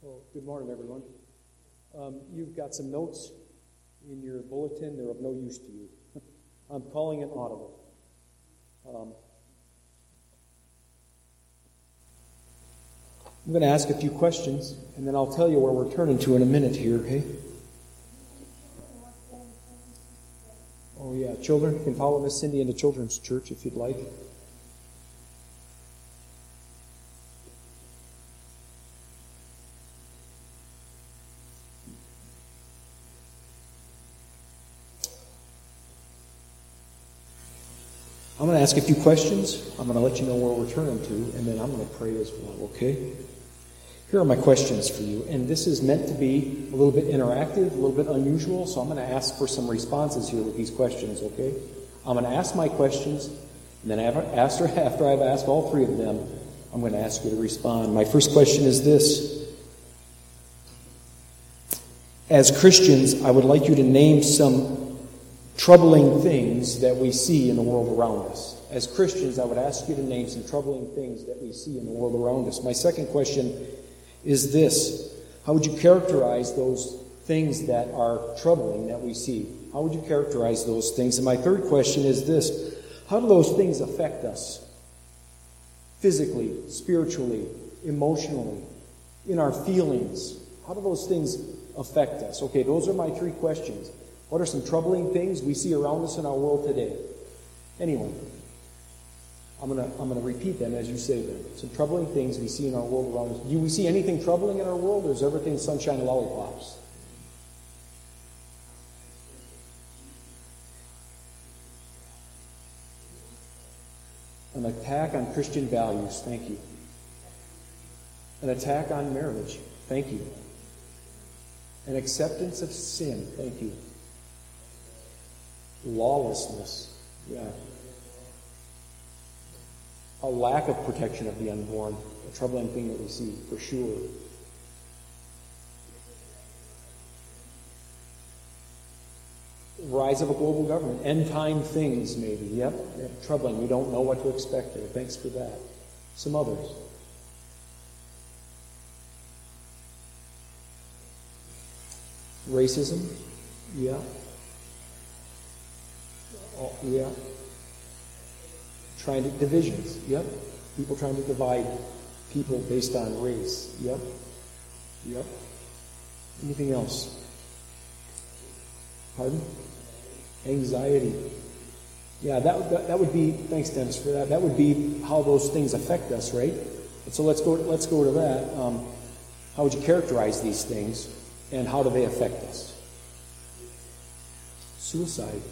Well, good morning, everyone. Um, you've got some notes in your bulletin. They're of no use to you. I'm calling it audible. Um, I'm going to ask a few questions, and then I'll tell you where we're turning to in a minute here, okay? Oh, yeah. Children, you can follow Miss Cindy into Children's Church if you'd like. I'm going to ask a few questions. I'm going to let you know where we're turning to, and then I'm going to pray as well, okay? Here are my questions for you, and this is meant to be a little bit interactive, a little bit unusual, so I'm going to ask for some responses here with these questions, okay? I'm going to ask my questions, and then after, after I've asked all three of them, I'm going to ask you to respond. My first question is this As Christians, I would like you to name some troubling things that we see in the world around us. As Christians, I would ask you to name some troubling things that we see in the world around us. My second question is this How would you characterize those things that are troubling that we see? How would you characterize those things? And my third question is this How do those things affect us? Physically, spiritually, emotionally, in our feelings? How do those things affect us? Okay, those are my three questions. What are some troubling things we see around us in our world today? Anyone? I'm going to I'm to repeat them as you say them. Some troubling things we see in our world around us. Do we see anything troubling in our world, or is everything sunshine and lollipops? An attack on Christian values. Thank you. An attack on marriage. Thank you. An acceptance of sin. Thank you. Lawlessness. Yeah. A lack of protection of the unborn. A troubling thing that we see, for sure. Rise of a global government. End time things, maybe. Yep. yep. Troubling. We don't know what to expect there. Thanks for that. Some others. Racism. Yeah. Oh, yeah. Trying to, divisions, yep. People trying to divide people based on race, yep. Yep. Anything else? Pardon? Anxiety. Yeah, that, that, that would be, thanks, Dennis, for that. That would be how those things affect us, right? And so let's go, let's go to that. Um, how would you characterize these things, and how do they affect us? Suicide.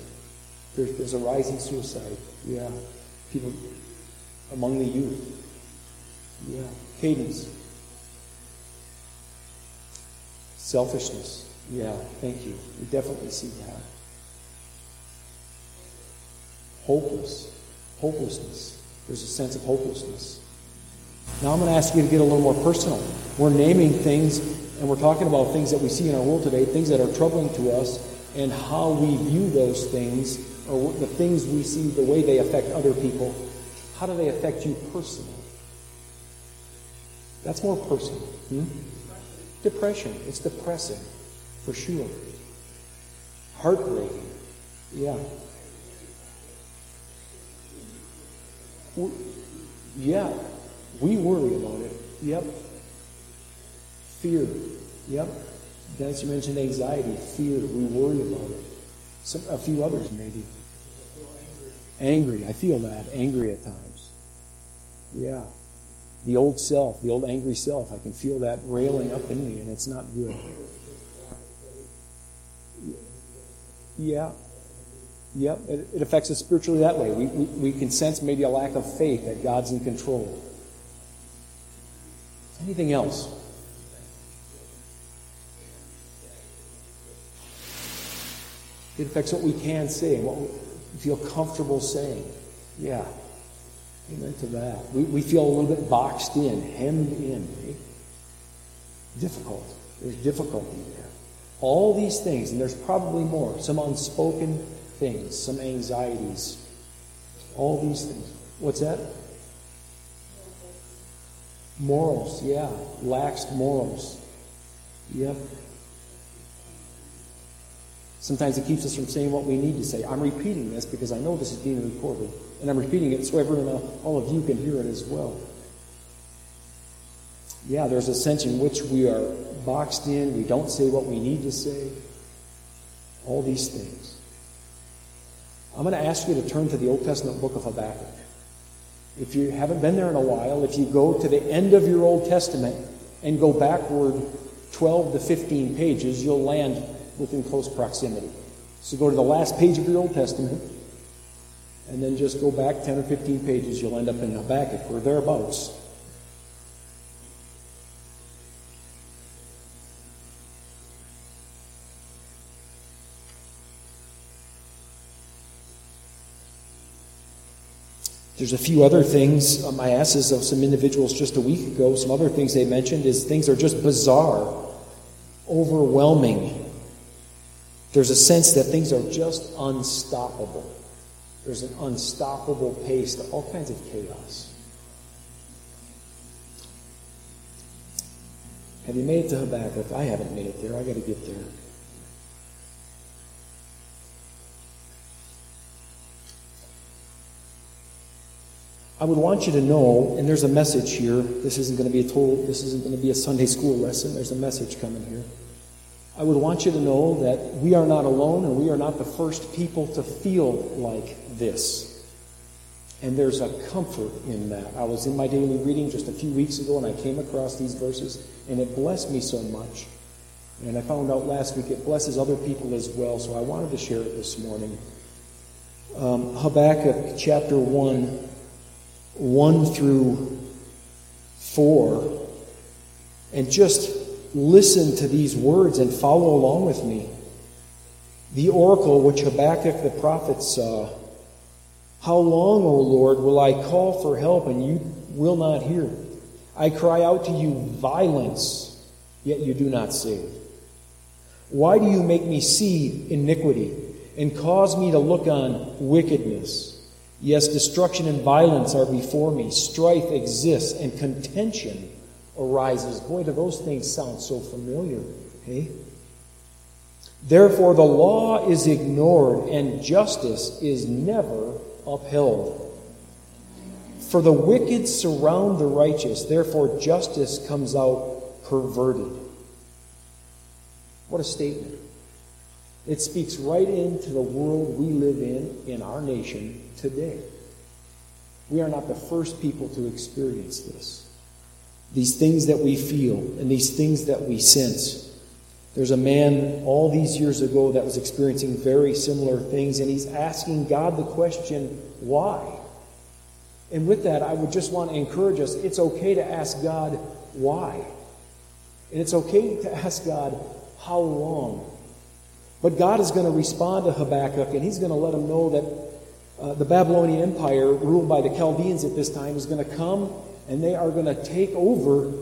There's, there's a rising suicide. Yeah. People among the youth. Yeah. Cadence. Selfishness. Yeah, thank you. We definitely see that. Hopeless. Hopelessness. There's a sense of hopelessness. Now I'm going to ask you to get a little more personal. We're naming things and we're talking about things that we see in our world today, things that are troubling to us, and how we view those things or the things we see, the way they affect other people, how do they affect you personally? That's more personal. Hmm? Depression. It's depressing, for sure. Heartbreaking. Yeah. Yeah. We worry about it. Yep. Fear. Yep. Dennis, you mentioned anxiety, fear. We worry about it. Some, a few others, maybe. Angry. I feel that. Angry at times. Yeah. The old self, the old angry self, I can feel that railing up in me, and it's not good. Yeah. Yep. It, it affects us spiritually that way. We, we, we can sense maybe a lack of faith that God's in control. Anything else? It affects what we can say and what we feel comfortable saying. Yeah. Amen to that. We, we feel a little bit boxed in, hemmed in. Right? Difficult. There's difficulty there. All these things, and there's probably more, some unspoken things, some anxieties. All these things. What's that? Morals, yeah. Laxed morals. Yep. Sometimes it keeps us from saying what we need to say. I'm repeating this because I know this is being recorded, and I'm repeating it so everyone, uh, all of you can hear it as well. Yeah, there's a sense in which we are boxed in, we don't say what we need to say, all these things. I'm going to ask you to turn to the Old Testament book of Habakkuk. If you haven't been there in a while, if you go to the end of your Old Testament and go backward 12 to 15 pages, you'll land within close proximity. So go to the last page of your Old Testament, and then just go back 10 or 15 pages, you'll end up in Habakkuk or thereabouts. There's a few other things. Um, I asked this of some individuals just a week ago. Some other things they mentioned is things are just bizarre, overwhelming. There's a sense that things are just unstoppable. There's an unstoppable pace to all kinds of chaos. Have you made it to Habakkuk? I haven't made it there. I got to get there. I would want you to know, and there's a message here. This isn't going to be a total, this isn't going to be a Sunday school lesson. There's a message coming here. I would want you to know that we are not alone and we are not the first people to feel like this. And there's a comfort in that. I was in my daily reading just a few weeks ago and I came across these verses and it blessed me so much. And I found out last week it blesses other people as well, so I wanted to share it this morning. Um, Habakkuk chapter 1 1 through 4 and just listen to these words and follow along with me. The oracle which Habakkuk the prophet saw. How long, O Lord, will I call for help and you will not hear? I cry out to you violence, yet you do not save. Why do you make me see iniquity and cause me to look on wickedness? Yes, destruction and violence are before me. Strife exists and contention arises. Boy, do those things sound so familiar, hey? Therefore, the law is ignored and justice is never upheld. For the wicked surround the righteous, therefore, justice comes out perverted. What a statement. It speaks right into the world we live in, in our nation today. We are not the first people to experience this. These things that we feel and these things that we sense. There's a man all these years ago that was experiencing very similar things, and he's asking God the question, why? And with that, I would just want to encourage us it's okay to ask God, why? And it's okay to ask God, how long? But God is going to respond to Habakkuk, and he's going to let him know that uh, the Babylonian Empire, ruled by the Chaldeans at this time, is going to come and they are going to take over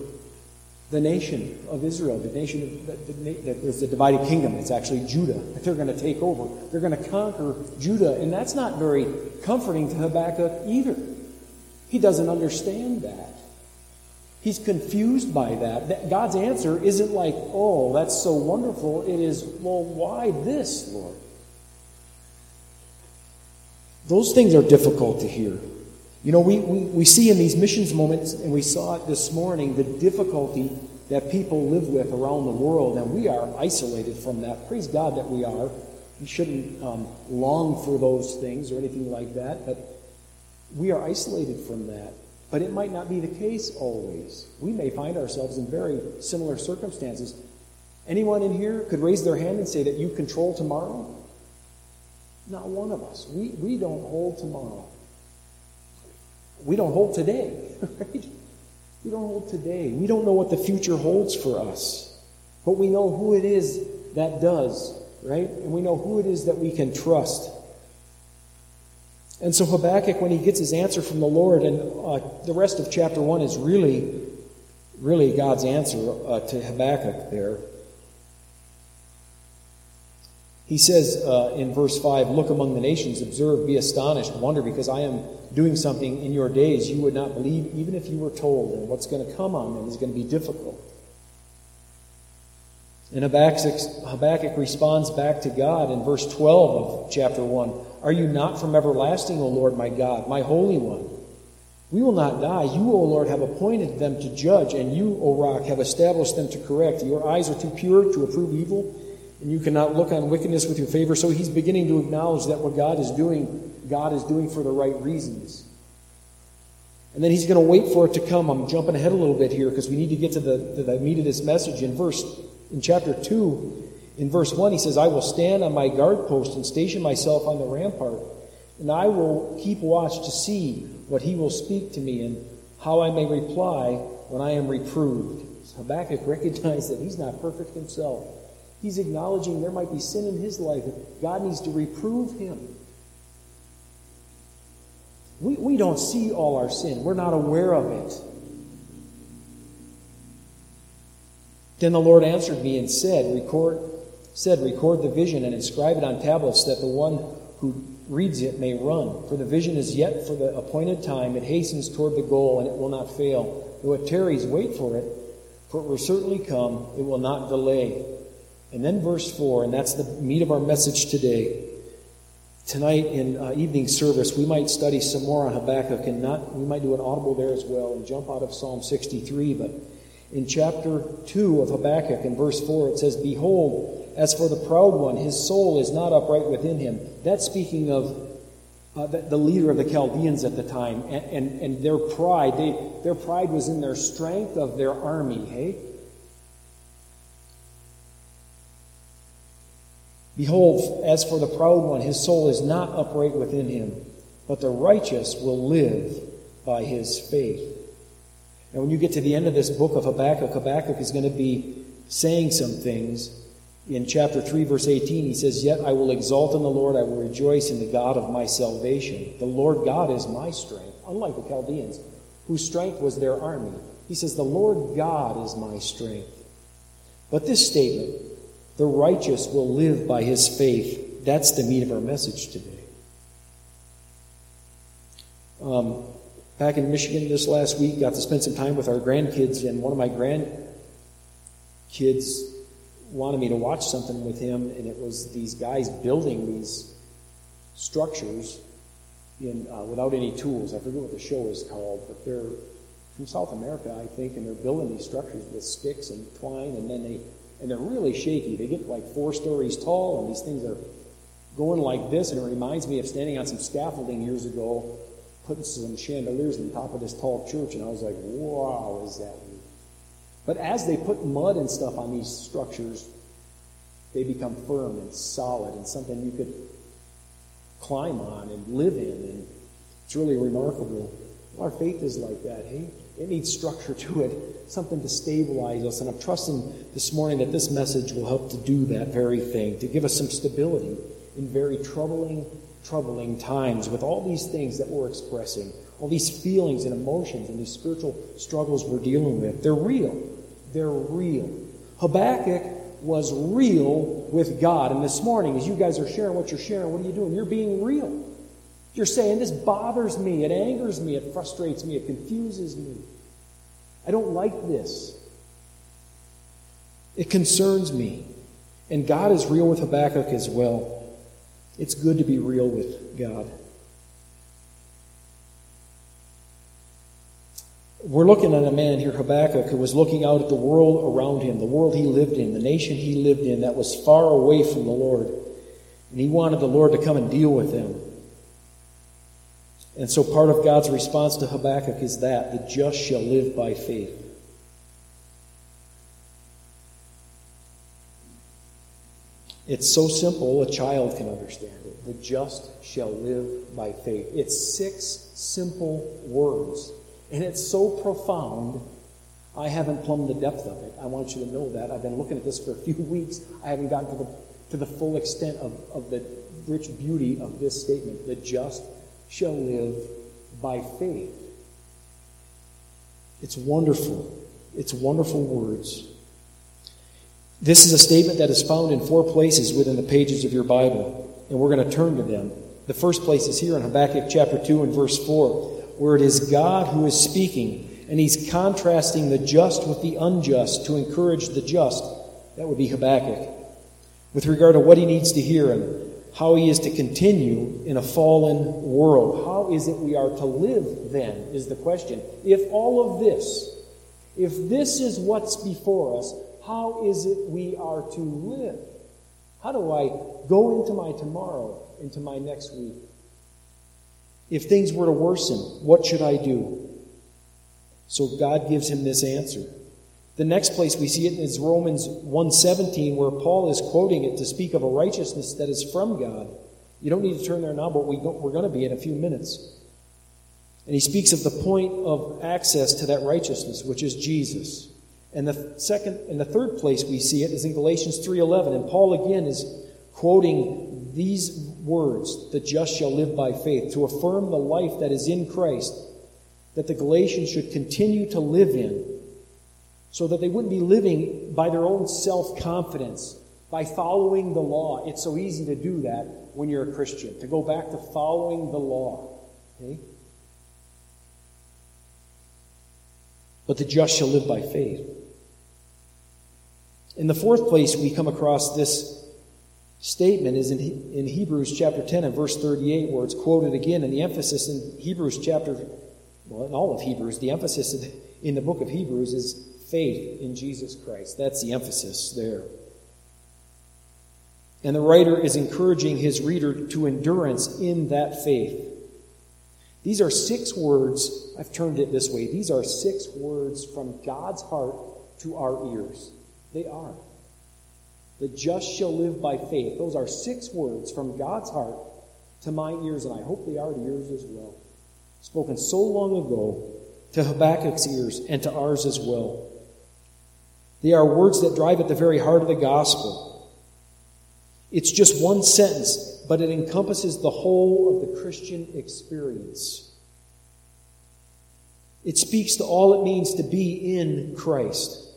the nation of Israel, the nation that there's a divided kingdom. It's actually Judah they're going to take over. They're going to conquer Judah, and that's not very comforting to Habakkuk either. He doesn't understand that. He's confused by that. God's answer isn't like, oh, that's so wonderful. It is, well, why this, Lord? Those things are difficult to hear. You know, we, we, we see in these missions moments, and we saw it this morning, the difficulty that people live with around the world, and we are isolated from that. Praise God that we are. We shouldn't um, long for those things or anything like that, but we are isolated from that. But it might not be the case always. We may find ourselves in very similar circumstances. Anyone in here could raise their hand and say that you control tomorrow? Not one of us. We, we don't hold tomorrow. We don't hold today, right? We don't hold today. We don't know what the future holds for us. But we know who it is that does, right? And we know who it is that we can trust. And so Habakkuk, when he gets his answer from the Lord, and uh, the rest of chapter 1 is really, really God's answer uh, to Habakkuk there. He says uh, in verse 5 Look among the nations, observe, be astonished, wonder, because I am doing something in your days you would not believe, even if you were told. And what's going to come on them is going to be difficult. And Habakkuk, Habakkuk responds back to God in verse 12 of chapter 1 Are you not from everlasting, O Lord my God, my Holy One? We will not die. You, O Lord, have appointed them to judge, and you, O rock, have established them to correct. Your eyes are too pure to approve evil, and you cannot look on wickedness with your favor. So he's beginning to acknowledge that what God is doing, God is doing for the right reasons. And then he's going to wait for it to come. I'm jumping ahead a little bit here because we need to get to the, to the meat of this message. In verse, in chapter 2, in verse 1, he says, I will stand on my guard post and station myself on the rampart, and I will keep watch to see what he will speak to me and how I may reply when I am reproved. So Habakkuk recognized that he's not perfect himself. He's acknowledging there might be sin in his life. God needs to reprove him. We, we don't see all our sin, we're not aware of it. Then the Lord answered me and said, Record said, Record the vision and inscribe it on tablets that the one who reads it may run. For the vision is yet for the appointed time, it hastens toward the goal, and it will not fail. Though it tarries, wait for it, for it will certainly come, it will not delay. And then verse 4, and that's the meat of our message today. Tonight in uh, evening service, we might study some more on Habakkuk, and not we might do an audible there as well and jump out of Psalm 63. But in chapter 2 of Habakkuk, in verse 4, it says, Behold, as for the proud one, his soul is not upright within him. That's speaking of uh, the, the, leader of the Chaldeans at the time and, and, and their pride. They, their pride was in their strength of their army, hey? Behold, as for the proud one, his soul is not upright within him, but the righteous will live by his faith. And when you get to the end of this book of Habakkuk, Habakkuk is going to be saying some things. In chapter 3, verse 18, he says, Yet I will exalt in the Lord, I will rejoice in the God of my salvation. The Lord God is my strength, unlike the Chaldeans, whose strength was their army. He says, The Lord God is my strength. But this statement, the righteous will live by his faith. That's the meat of our message today. Um, back in Michigan this last week, got to spend some time with our grandkids, and one of my grandkids wanted me to watch something with him, and it was these guys building these structures in, uh, without any tools. I forget what the show is called, but they're from South America, I think, and they're building these structures with sticks and twine, and then they and they're really shaky. They get like four stories tall, and these things are going like this, and it reminds me of standing on some scaffolding years ago, putting some chandeliers on top of this tall church, and I was like, wow, is that neat. But as they put mud and stuff on these structures, they become firm and solid and something you could climb on and live in, and it's really remarkable. Our faith is like that, hey? It needs structure to it, something to stabilize us. And I'm trusting this morning that this message will help to do that very thing, to give us some stability in very troubling, troubling times with all these things that we're expressing, all these feelings and emotions and these spiritual struggles we're dealing with. They're real. They're real. Habakkuk was real with God. And this morning, as you guys are sharing what you're sharing, what are you doing? You're being real. You're saying, This bothers me, it angers me, it frustrates me, it confuses me. I don't like this. It concerns me. And God is real with Habakkuk as well. It's good to be real with God. We're looking at a man here, Habakkuk, who was looking out at the world around him, the world he lived in, the nation he lived in that was far away from the Lord. And he wanted the Lord to come and deal with them. And so part of God's response to Habakkuk is that the just shall live by faith. It's so simple, a child can understand it. The just shall live by faith. It's six simple words. And it's so profound, I haven't plumbed the depth of it. I want you to know that. I've been looking at this for a few weeks. I haven't gotten to the, to the full extent of, of the rich beauty of this statement. The just shall live by faith. It's wonderful. It's wonderful words. This is a statement that is found in four places within the pages of your Bible, and we're going to turn to them. The first place is here in Habakkuk chapter 2 and verse 4, where it is God who is speaking, and he's contrasting the just with the unjust to encourage the just. That would be Habakkuk. With regard to what he needs to hear and how he is to continue in a fallen world. How is it we are to live then, is the question. If all of this, if this is what's before us, how is it we are to live? How do I go into my tomorrow, into my next week? If things were to worsen, what should I do? So God gives him this answer. The next place we see it is Romans 1:17 where Paul is quoting it to speak of a righteousness that is from God. You don't need to turn there now, but we we're going to be in a few minutes. And he speaks of the point of access to that righteousness, which is Jesus. And the second and the third place we see it is in Galatians 3:11 and Paul again is quoting these words, the just shall live by faith, to affirm the life that is in Christ that the Galatians should continue to live in so that they wouldn't be living by their own self-confidence, by following the law. It's so easy to do that when you're a Christian, to go back to following the law. Okay? But the just shall live by faith. In the fourth place, we come across this statement is in, in Hebrews chapter 10 and verse 38, where it's quoted again, and the emphasis in Hebrews chapter, well, in all of Hebrews, the emphasis in the book of Hebrews is faith in Jesus Christ. That's the emphasis there. And the writer is encouraging his reader to endurance in that faith. These are six words, I've turned it this way. These are six words from God's heart to our ears. They are. The just shall live by faith. Those are six words from God's heart to my ears, and I hope they are to yours as well. Spoken so long ago to Habakkuk's ears and to ours as well. They are words that drive at the very heart of the gospel. It's just one sentence, but it encompasses the whole of the Christian experience. It speaks to all it means to be in Christ.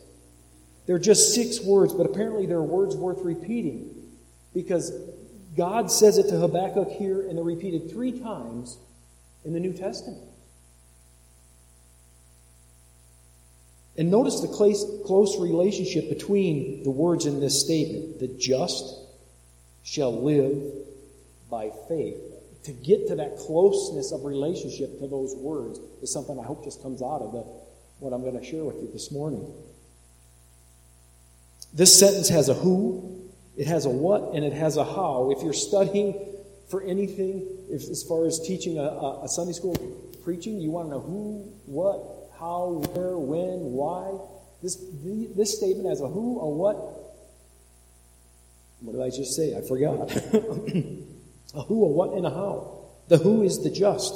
They're just six words, but apparently they're words worth repeating because God says it to Habakkuk here and they're repeated three times in the New Testament. And notice the close relationship between the words in this statement. The just shall live by faith. To get to that closeness of relationship to those words is something I hope just comes out of the, what I'm going to share with you this morning. This sentence has a who, it has a what, and it has a how. If you're studying for anything, if, as far as teaching a, a Sunday school preaching, you want to know who, what, how, where, when, why. This, this statement has a who, a what. What did I just say? I forgot. a who, a what, and a how. The who is the just.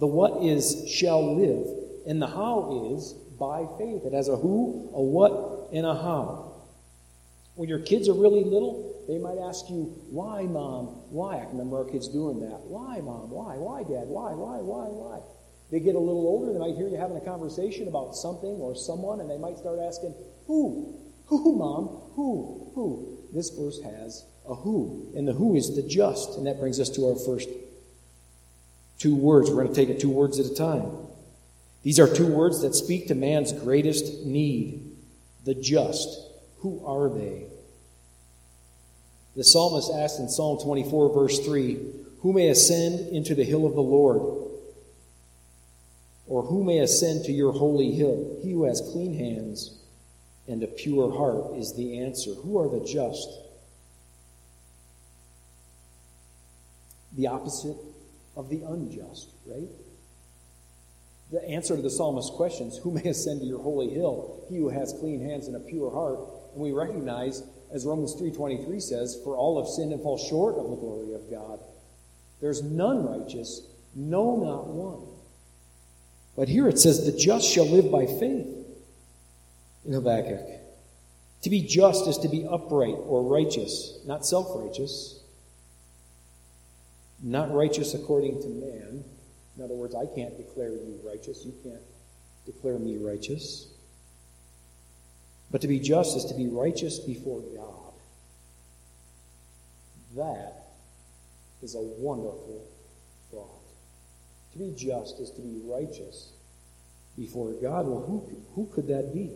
The what is shall live. And the how is by faith. It has a who, a what, and a how. When your kids are really little, they might ask you, Why, mom? Why? I remember our kids doing that. Why, mom? Why? Why, dad? Why, why, why, why? They get a little older, they might hear you having a conversation about something or someone, and they might start asking, Who? Who, mom? Who? Who? This verse has a who, and the who is the just, and that brings us to our first two words. We're going to take it two words at a time. These are two words that speak to man's greatest need the just. Who are they? The psalmist asked in Psalm 24, verse 3 Who may ascend into the hill of the Lord? Or who may ascend to your holy hill? He who has clean hands and a pure heart is the answer. Who are the just? The opposite of the unjust, right? The answer to the psalmist's questions who may ascend to your holy hill? He who has clean hands and a pure heart. And we recognize, as Romans 3.23 says, for all have sinned and fall short of the glory of God. There's none righteous, no, not one. But here it says, the just shall live by faith in Habakkuk. To be just is to be upright or righteous, not self righteous, not righteous according to man. In other words, I can't declare you righteous. You can't declare me righteous. But to be just is to be righteous before God. That is a wonderful thought. To be just is to be righteous before God. Well, who, who could that be?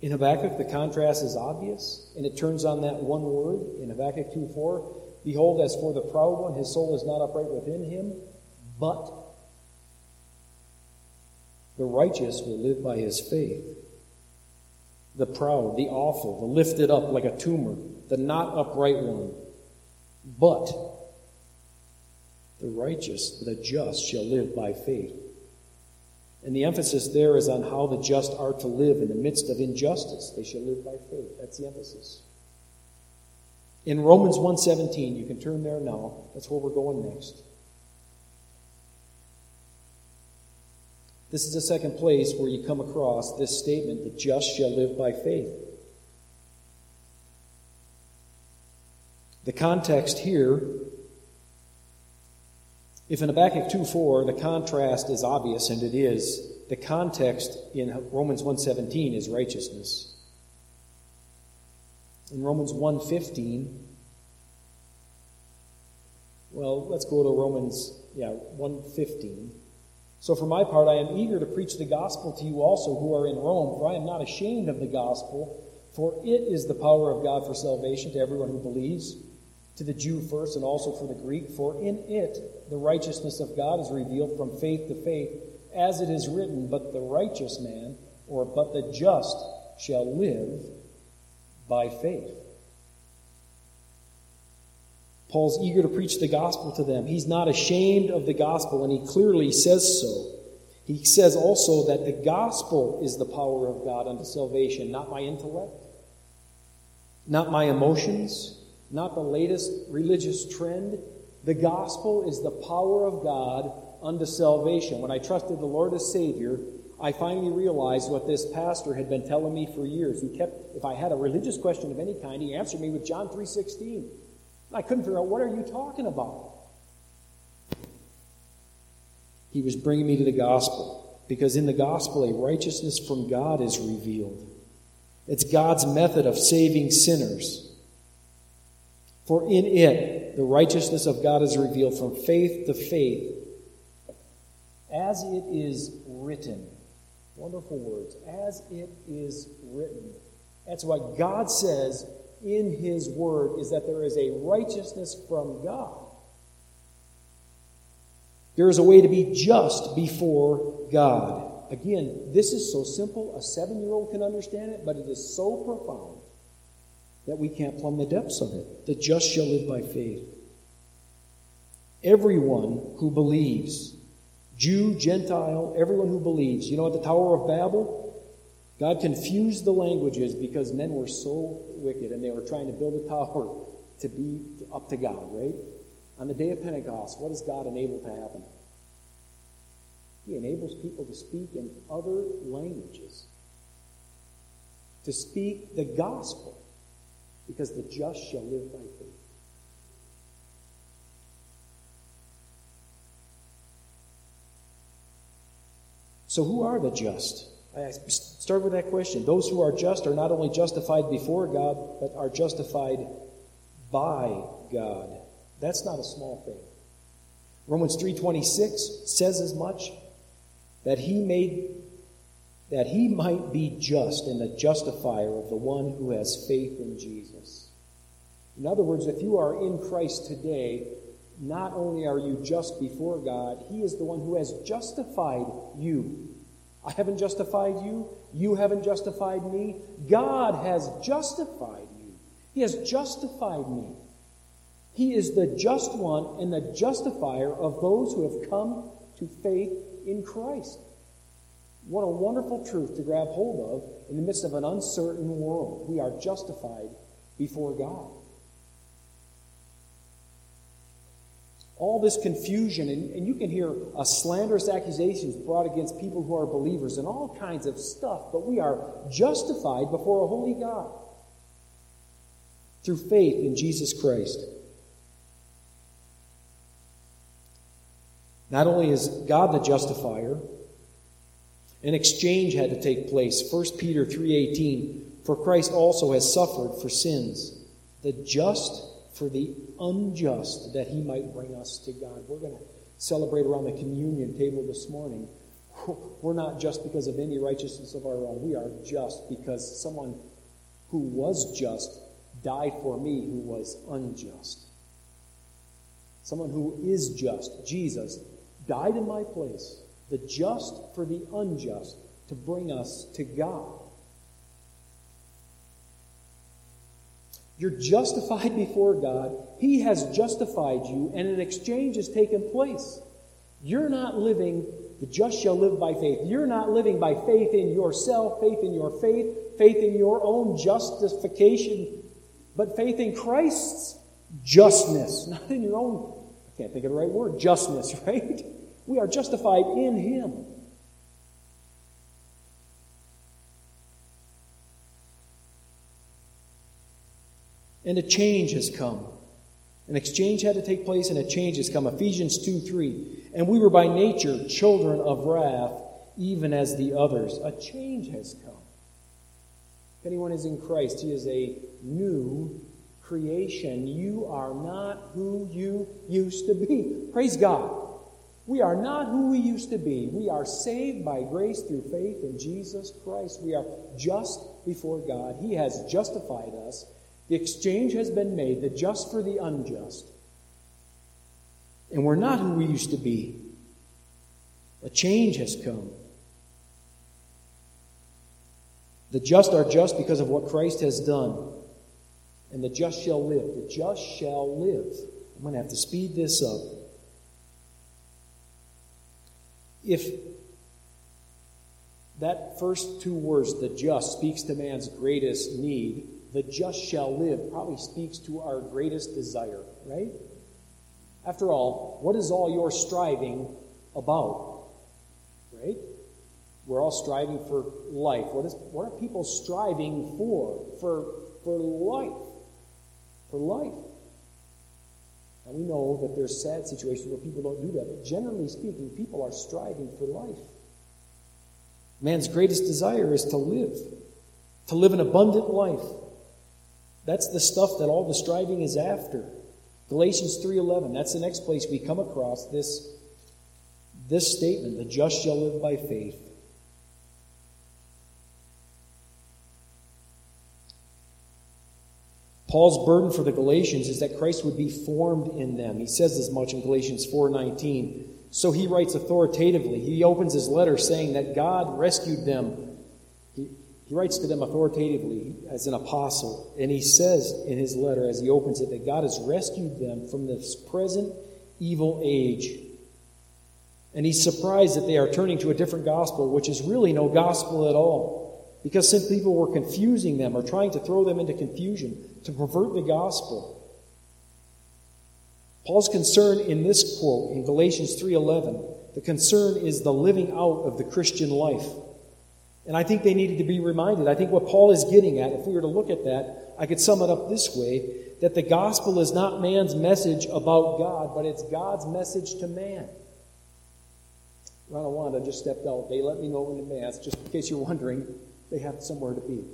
In Habakkuk, the contrast is obvious, and it turns on that one word in Habakkuk 2 4. Behold, as for the proud one, his soul is not upright within him, but the righteous will live by his faith. The proud, the awful, the lifted up like a tumor, the not upright one. But the righteous, the just, shall live by faith. And the emphasis there is on how the just are to live in the midst of injustice. They shall live by faith. That's the emphasis. In Romans 1:17, you can turn there now. That's where we're going next. This is the second place where you come across this statement, the just shall live by faith. The context here, if in Habakkuk 2 4, the contrast is obvious, and it is, the context in Romans 1.17 is righteousness. In Romans 1.15, well, let's go to Romans, yeah, 1.15. So for my part, I am eager to preach the gospel to you also who are in Rome, for I am not ashamed of the gospel, for it is the power of God for salvation to everyone who believes to the Jew first and also for the Greek, for in it the righteousness of God is revealed from faith to faith, as it is written, But the righteous man, or but the just, shall live by faith. Paul's eager to preach the gospel to them. He's not ashamed of the gospel, and he clearly says so. He says also that the gospel is the power of God unto salvation, not my intellect, not my emotions, not the latest religious trend. The gospel is the power of God unto salvation. When I trusted the Lord as Savior, I finally realized what this pastor had been telling me for years. He kept, if I had a religious question of any kind, he answered me with John 3.16. I couldn't figure out, what are you talking about? He was bringing me to the gospel, because in the gospel, a righteousness from God is revealed. It's God's method of saving sinners. For in it, the righteousness of God is revealed from faith to faith, as it is written. Wonderful words. As it is written. That's what God says in His Word, is that there is a righteousness from God. There is a way to be just before God. Again, this is so simple, a seven year old can understand it, but it is so profound that we can't plumb the depths of it. The just shall live by faith. Everyone who believes, Jew, Gentile, everyone who believes. You know, at the Tower of Babel, God confused the languages because men were so wicked and they were trying to build a tower to be up to God, right? On the day of Pentecost, what does God enable to happen? He enables people to speak in other languages, to speak the gospel because the just shall live by faith. So, who are the just? I start with that question. Those who are just are not only justified before God, but are justified by God. That's not a small thing. Romans 3:26 says as much that he made that he might be just and the justifier of the one who has faith in Jesus. In other words, if you are in Christ today, not only are you just before God, He is the one who has justified you. I haven't justified you. You haven't justified me. God has justified you. He has justified me. He is the just one and the justifier of those who have come to faith in Christ. What a wonderful truth to grab hold of in the midst of an uncertain world. We are justified before God. All this confusion, and, and you can hear uh, slanderous accusations brought against people who are believers and all kinds of stuff, but we are justified before a holy God through faith in Jesus Christ. Not only is God the justifier, An exchange had to take place. 1 Peter 3:18 For Christ also has suffered for sins, the just for the unjust, that he might bring us to God. We're going to celebrate around the communion table this morning. We're not just because of any righteousness of our own. We are just because someone who was just died for me who was unjust. Someone who is just, Jesus, died in my place, the just for the unjust, to bring us to God. You're justified before God. He has justified you, and an exchange has taken place. You're not living, the just shall live by faith. You're not living by faith in yourself, faith in your faith, faith in your own justification, but faith in Christ's justness, not in your own, I can't think of the right word, justness, right? We are justified in Him. And a change has come. An exchange had to take place, and a change has come. Ephesians 2 3. And we were by nature children of wrath, even as the others. A change has come. If anyone is in Christ, he is a new creation. You are not who you used to be. Praise God. We are not who we used to be. We are saved by grace through faith in Jesus Christ. We are just before God. He has justified us. The exchange has been made, the just for the unjust. And we're not who we used to be. A change has come. The just are just because of what Christ has done. And the just shall live. The just shall live. I'm going to have to speed this up. If that first two words, the just, speaks to man's greatest need, the just shall live probably speaks to our greatest desire, right? After all, what is all your striving about? Right? We're all striving for life. What, is, what are people striving for? For, for life. For life. And we know that there's sad situations where people don't do that, but generally speaking, people are striving for life. Man's greatest desire is to live, to live an abundant life. That's the stuff that all the striving is after. Galatians 3:11, that's the next place we come across this this statement, the just shall live by faith. Paul's burden for the Galatians is that Christ would be formed in them. He says as much in Galatians 4:19. So he writes authoritatively. He opens his letter saying that God rescued them. He, he writes to them authoritatively as an apostle, and he says in his letter as he opens it that God has rescued them from this present evil age. And he's surprised that they are turning to a different gospel, which is really no gospel at all because some people were confusing them or trying to throw them into confusion to pervert the gospel. Paul's concern in this quote in Galatians 3:11, the concern is the living out of the Christian life. And I think they needed to be reminded. I think what Paul is getting at, if we were to look at that, I could sum it up this way that the gospel is not man's message about God, but it's God's message to man. Ron and Wanda just stepped out. They let me know in advance, just in case you're wondering they have somewhere to be.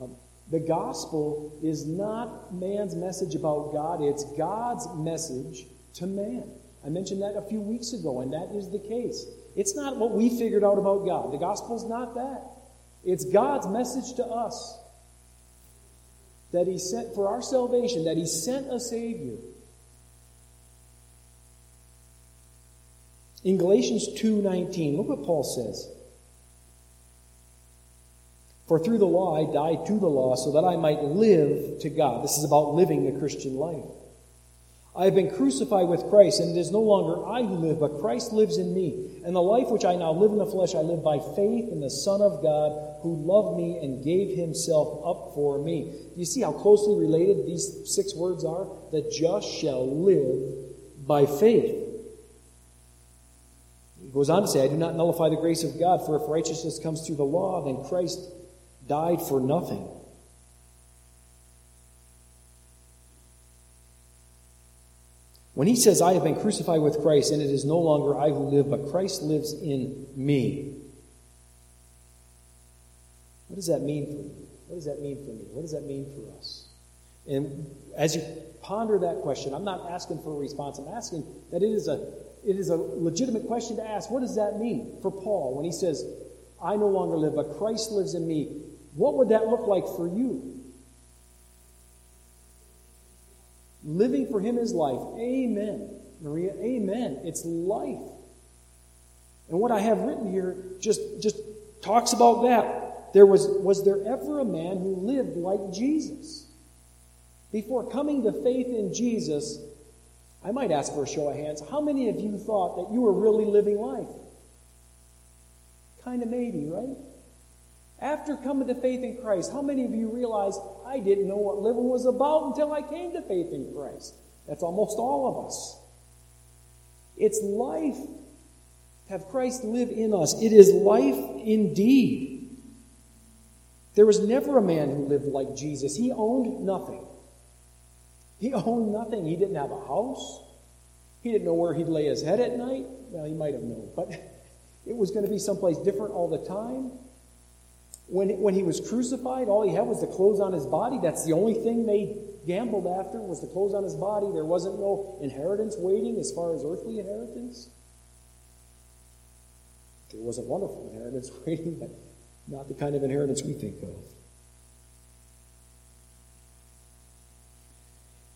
Um, the gospel is not man's message about God, it's God's message to man. I mentioned that a few weeks ago, and that is the case. It's not what we figured out about God. The gospel's not that. It's God's message to us that He sent for our salvation, that He sent a Savior. In Galatians 2:19, look what Paul says. For through the law I died to the law so that I might live to God. This is about living the Christian life. I have been crucified with Christ, and it is no longer I who live, but Christ lives in me. And the life which I now live in the flesh, I live by faith in the Son of God, who loved me and gave himself up for me. Do you see how closely related these six words are? The just shall live by faith. He goes on to say, I do not nullify the grace of God, for if righteousness comes through the law, then Christ died for nothing. When he says, I have been crucified with Christ, and it is no longer I who live, but Christ lives in me. What does that mean for you? What does that mean for me? What does that mean for us? And as you ponder that question, I'm not asking for a response. I'm asking that it is a it is a legitimate question to ask. What does that mean for Paul when he says, I no longer live, but Christ lives in me? What would that look like for you? Living for him is life. Amen. Maria, amen. It's life. And what I have written here just, just talks about that. There was, was there ever a man who lived like Jesus? Before coming to faith in Jesus, I might ask for a show of hands. How many of you thought that you were really living life? Kind of maybe, right? After coming to faith in Christ, how many of you realize I didn't know what living was about until I came to faith in Christ? That's almost all of us. It's life have Christ live in us. It is life indeed. There was never a man who lived like Jesus. He owned nothing. He owned nothing. He didn't have a house. He didn't know where he'd lay his head at night. Well, he might have known, but it was going to be someplace different all the time. When, when he was crucified, all he had was the clothes on his body. That's the only thing they gambled after was the clothes on his body. There wasn't no inheritance waiting as far as earthly inheritance. There was a wonderful inheritance waiting, but not the kind of inheritance we think of.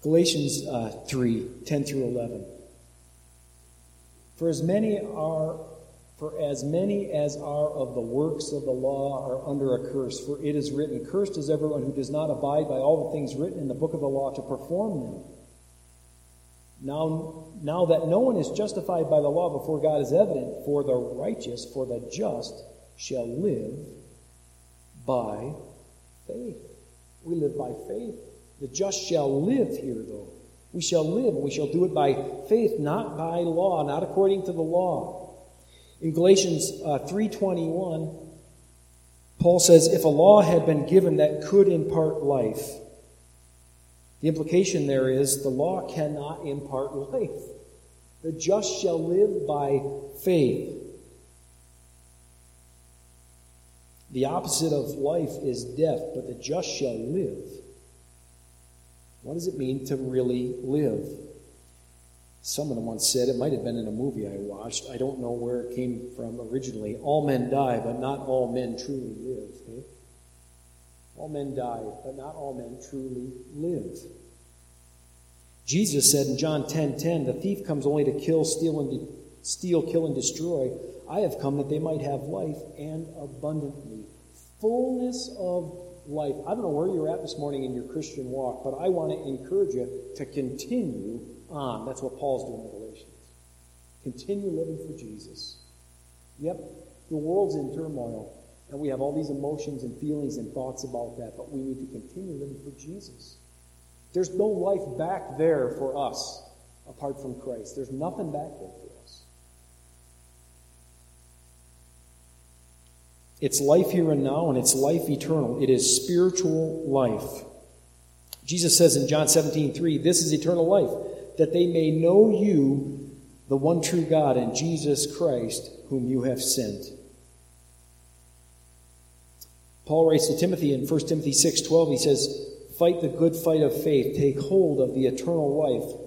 Galatians uh, 3 10 through 11. For as many are for as many as are of the works of the law are under a curse, for it is written, Cursed is everyone who does not abide by all the things written in the book of the law to perform them. Now, now that no one is justified by the law before God is evident, for the righteous, for the just, shall live by faith. We live by faith. The just shall live here, though. We shall live. We shall do it by faith, not by law, not according to the law. In Galatians uh, 3.21, Paul says, If a law had been given that could impart life, the implication there is the law cannot impart life. The just shall live by faith. The opposite of life is death, but the just shall live. What does it mean to really live? Someone once said, it might have been in a movie I watched, I don't know where it came from originally. All men die, but not all men truly live. Okay? All men die, but not all men truly live. Jesus said in John 10:10, 10, 10, "The thief comes only to kill, steal and de- steal, kill and destroy. I have come that they might have life and abundantly, fullness of life." I don't know where you're at this morning in your Christian walk, but I want to encourage you to continue on. That's what Paul's doing in Galatians. Continue living for Jesus. Yep, the world's in turmoil, and we have all these emotions and feelings and thoughts about that, but we need to continue living for Jesus. There's no life back there for us apart from Christ. There's nothing back there for us. It's life here and now, and it's life eternal. It is spiritual life. Jesus says in John 17, 3, This is eternal life, that they may know you, the one true God, and Jesus Christ, whom you have sent. Paul writes to Timothy in 1 Timothy 6:12 he says Fight the good fight of faith. Take hold of the eternal life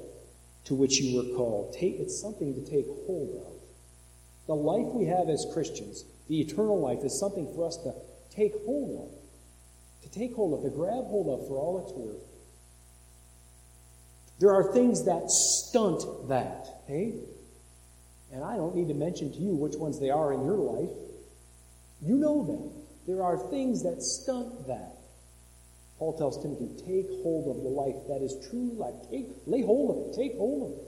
to which you were called. Take, it's something to take hold of. The life we have as Christians, the eternal life, is something for us to take hold of, to take hold of, to grab hold of for all it's worth. There are things that stunt that, hey? And I don't need to mention to you which ones they are in your life. You know them. There are things that stunt that. Paul tells Timothy, take hold of the life that is truly life. Take, lay hold of it. Take hold of it.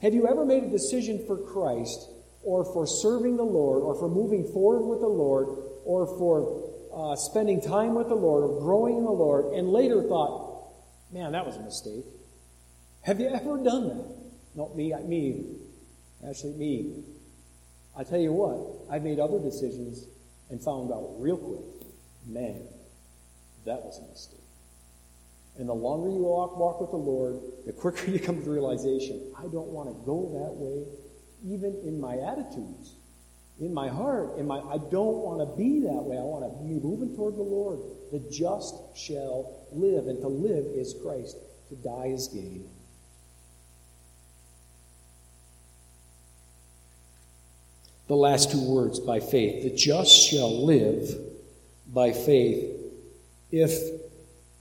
Have you ever made a decision for Christ or for serving the Lord or for moving forward with the Lord or for uh, spending time with the Lord or growing in the Lord and later thought, man, that was a mistake? Have you ever done that? Not me, me. Actually, me. I tell you what, I've made other decisions and found out real quick, man, that was a mistake. And the longer you walk, walk with the Lord, the quicker you come to the realization, I don't want to go that way, even in my attitudes. in my heart, in my, I don't want to be that way. I want to be moving toward the Lord. The just shall live, and to live is Christ. To die is gain. The last two words, by faith. The just shall live by faith. If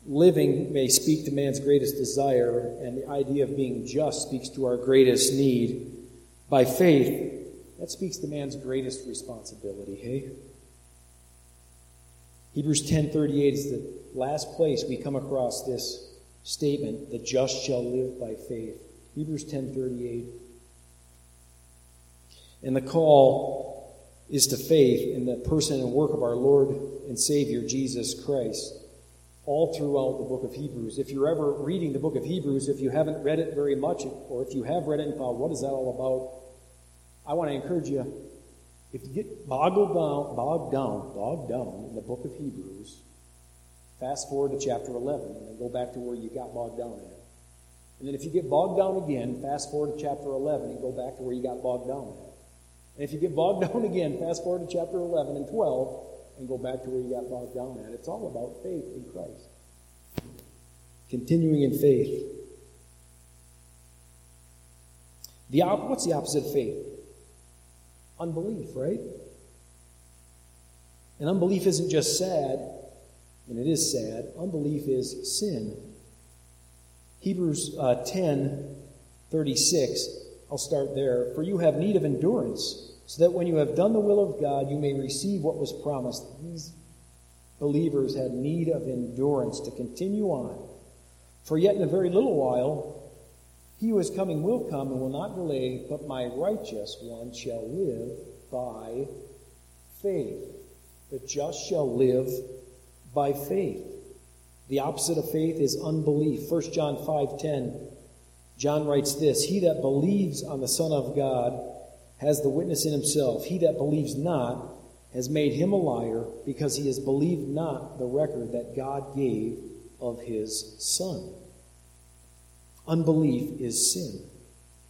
living may speak to man's greatest desire, and the idea of being just speaks to our greatest need, by faith, that speaks to man's greatest responsibility, hey? Hebrews 10:38 is the last place we come across this statement, the just shall live by faith. Hebrews 10:38. And the call is to faith in the person and work of our Lord and Savior Jesus Christ. All throughout the book of Hebrews. If you're ever reading the book of Hebrews, if you haven't read it very much, or if you have read it and thought, what is that all about? I want to encourage you, if you get boggled down, bogged down, bogged down in the book of Hebrews, fast forward to chapter 11 and then go back to where you got bogged down at. And then if you get bogged down again, fast forward to chapter 11 and go back to where you got bogged down at. And if you get bogged down again, fast forward to chapter 11 and 12 and go back to where you got bogged down at. It's all about faith in Christ. Continuing in faith. The op- what's the opposite of faith? Unbelief, right? And unbelief isn't just sad, and it is sad. Unbelief is sin. Hebrews uh, 10 36, I'll start there. For you have need of endurance, so that when you have done the will of God, you may receive what was promised. These believers had need of endurance to continue on. For yet in a very little while, he who is coming will come and will not delay, but my righteous one shall live by faith. The just shall live by faith. The opposite of faith is unbelief. 1 John 5:10. John writes this, "He that believes on the Son of God has the witness in himself. He that believes not has made him a liar, because he has believed not the record that God gave of his Son." Unbelief is sin.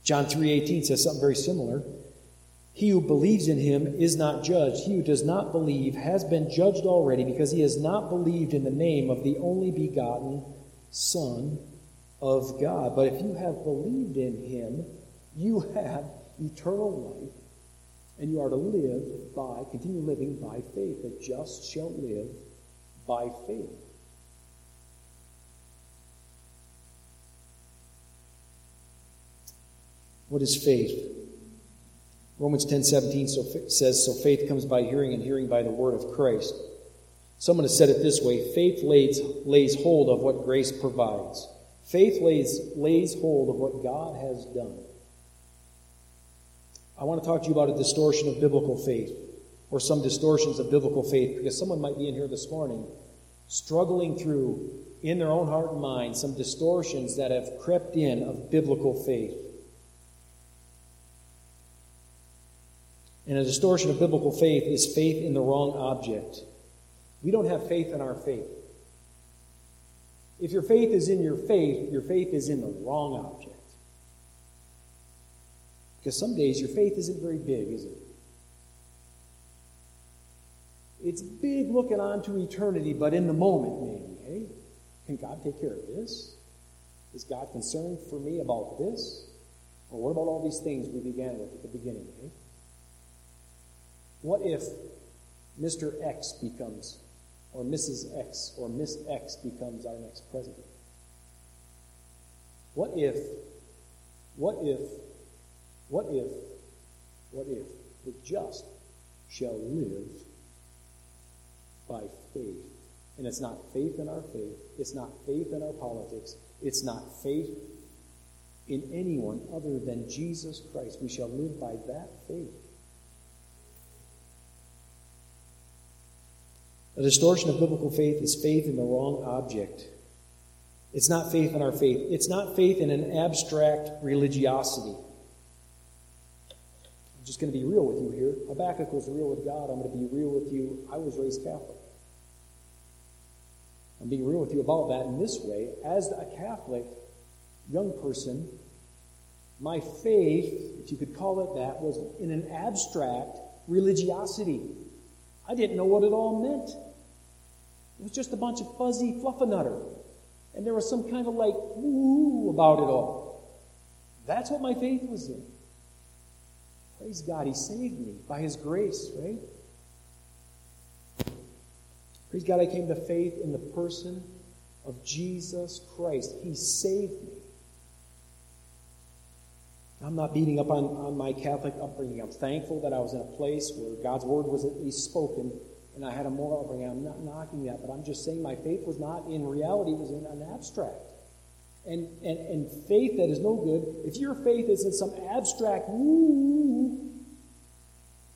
John 3:18 says something very similar. He who believes in him is not judged. He who does not believe has been judged already because he has not believed in the name of the only begotten Son of God. But if you have believed in him, you have eternal life, and you are to live by, continue living by faith. The just shall live by faith. What is faith? Romans 10 17 so, says, So faith comes by hearing, and hearing by the word of Christ. Someone has said it this way faith lays, lays hold of what grace provides. Faith lays, lays hold of what God has done. I want to talk to you about a distortion of biblical faith, or some distortions of biblical faith, because someone might be in here this morning struggling through, in their own heart and mind, some distortions that have crept in of biblical faith. And a distortion of biblical faith is faith in the wrong object. We don't have faith in our faith. If your faith is in your faith, your faith is in the wrong object. Because some days your faith isn't very big, is it? It's big looking on to eternity, but in the moment, maybe. Hey, can God take care of this? Is God concerned for me about this? Or what about all these things we began with at the beginning? Hey? What if Mr. X becomes, or Mrs. X, or Miss X becomes our next president? What if, what if, what if, what if the just shall live by faith? And it's not faith in our faith, it's not faith in our politics, it's not faith in anyone other than Jesus Christ. We shall live by that faith. A distortion of biblical faith is faith in the wrong object. It's not faith in our faith. It's not faith in an abstract religiosity. I'm just going to be real with you here. Habakkuk was real with God. I'm going to be real with you. I was raised Catholic. I'm being real with you about that in this way. As a Catholic young person, my faith, if you could call it that, was in an abstract religiosity. I didn't know what it all meant. It was just a bunch of fuzzy fluffernutter. And there was some kind of like woo about it all. That's what my faith was in. Praise God, He saved me by His grace, right? Praise God, I came to faith in the person of Jesus Christ. He saved me. I'm not beating up on, on my Catholic upbringing. I'm thankful that I was in a place where God's word was at least spoken and I had a moral upbringing. I'm not knocking that, but I'm just saying my faith was not in reality, it was in an abstract. And, and, and faith that is no good, if your faith is in some abstract,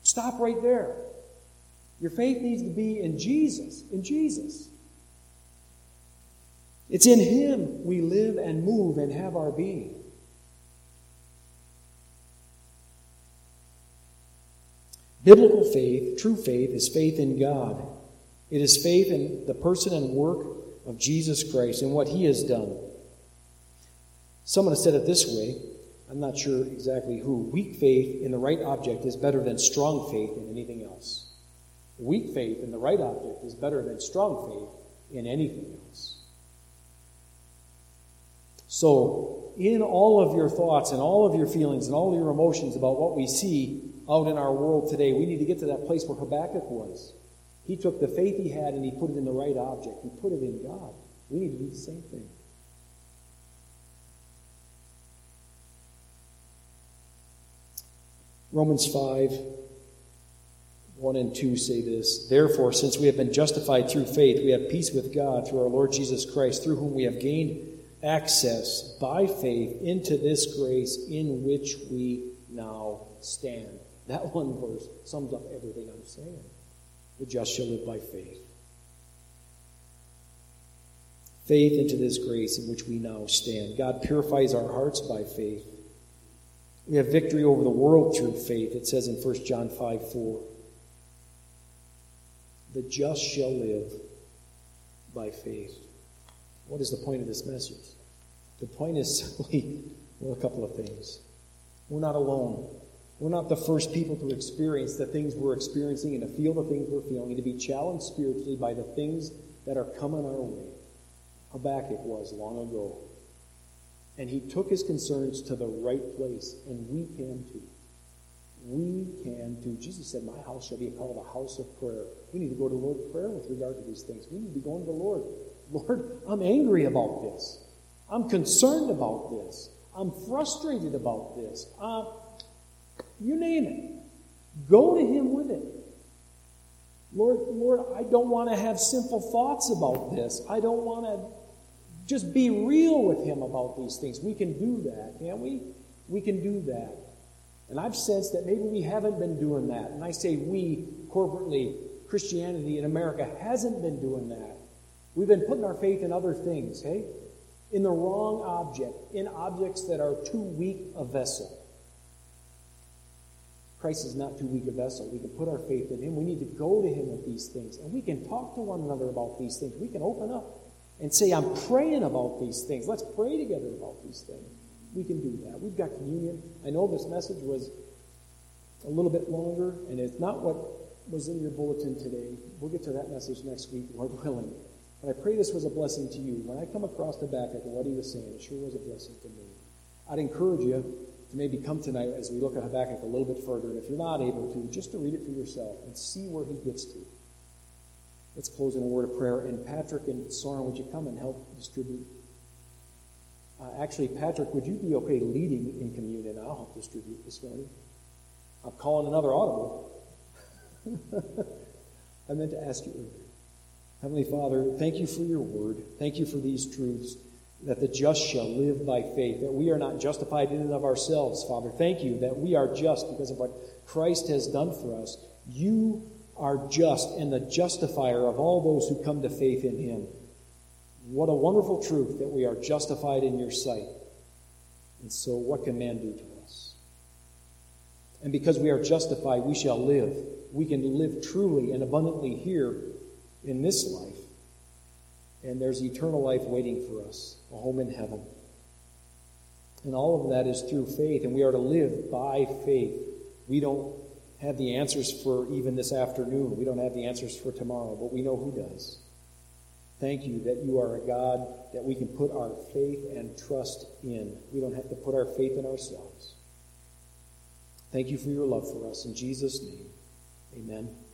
stop right there. Your faith needs to be in Jesus, in Jesus. It's in Him we live and move and have our being. Biblical faith, true faith, is faith in God. It is faith in the person and work of Jesus Christ and what He has done. Someone has said it this way. I'm not sure exactly who. Weak faith in the right object is better than strong faith in anything else. Weak faith in the right object is better than strong faith in anything else. So, in all of your thoughts and all of your feelings and all your emotions about what we see out in our world today, we need to get to that place where Habakkuk was. He took the faith he had and he put it in the right object. He put it in God. We need to do the same thing. Romans 5, 1 and 2 say this Therefore, since we have been justified through faith, we have peace with God through our Lord Jesus Christ, through whom we have gained access by faith into this grace in which we now stand. That one verse sums up everything I'm saying. The just shall live by faith. Faith into this grace in which we now stand. God purifies our hearts by faith. We have victory over the world through faith. It says in 1 John 5 4. The just shall live by faith. What is the point of this message? The point is simply, well, a couple of things. We're not alone. We're not the first people to experience the things we're experiencing and to feel the things we're feeling and to be challenged spiritually by the things that are coming our way. Habakkuk was long ago. And he took his concerns to the right place, and we can too. We can too. Jesus said, My house shall be called a house of prayer. We need to go to Lord prayer with regard to these things. We need to be going to the Lord. Lord, I'm angry about this. I'm concerned about this. I'm frustrated about this. Uh, you name it. Go to Him with it. Lord, Lord, I don't want to have simple thoughts about this. I don't want to just be real with Him about these things. We can do that, can't we? We can do that. And I've sensed that maybe we haven't been doing that. And I say we, corporately, Christianity in America hasn't been doing that. We've been putting our faith in other things, hey? In the wrong object, in objects that are too weak a vessel. Christ is not too weak a vessel. We can put our faith in Him. We need to go to Him with these things. And we can talk to one another about these things. We can open up and say, I'm praying about these things. Let's pray together about these things. We can do that. We've got communion. I know this message was a little bit longer, and it's not what was in your bulletin today. We'll get to that message next week, Lord willing. But I pray this was a blessing to you. When I come across Habakkuk what he was saying, it sure was a blessing to me. I'd encourage you to maybe come tonight as we look at Habakkuk a little bit further. And if you're not able to, just to read it for yourself and see where he gets to. Let's close in a word of prayer. And Patrick and Soren, would you come and help distribute? Uh, actually, Patrick, would you be okay leading in communion? I'll help distribute this morning. I'm calling another audible. I meant to ask you earlier. Heavenly Father, thank you for your word. Thank you for these truths that the just shall live by faith, that we are not justified in and of ourselves, Father. Thank you that we are just because of what Christ has done for us. You are just and the justifier of all those who come to faith in him. What a wonderful truth that we are justified in your sight. And so, what can man do to us? And because we are justified, we shall live. We can live truly and abundantly here in this life. And there's eternal life waiting for us, a home in heaven. And all of that is through faith, and we are to live by faith. We don't have the answers for even this afternoon. We don't have the answers for tomorrow, but we know who does. Thank you that you are a God that we can put our faith and trust in. We don't have to put our faith in ourselves. Thank you for your love for us. In Jesus' name, amen.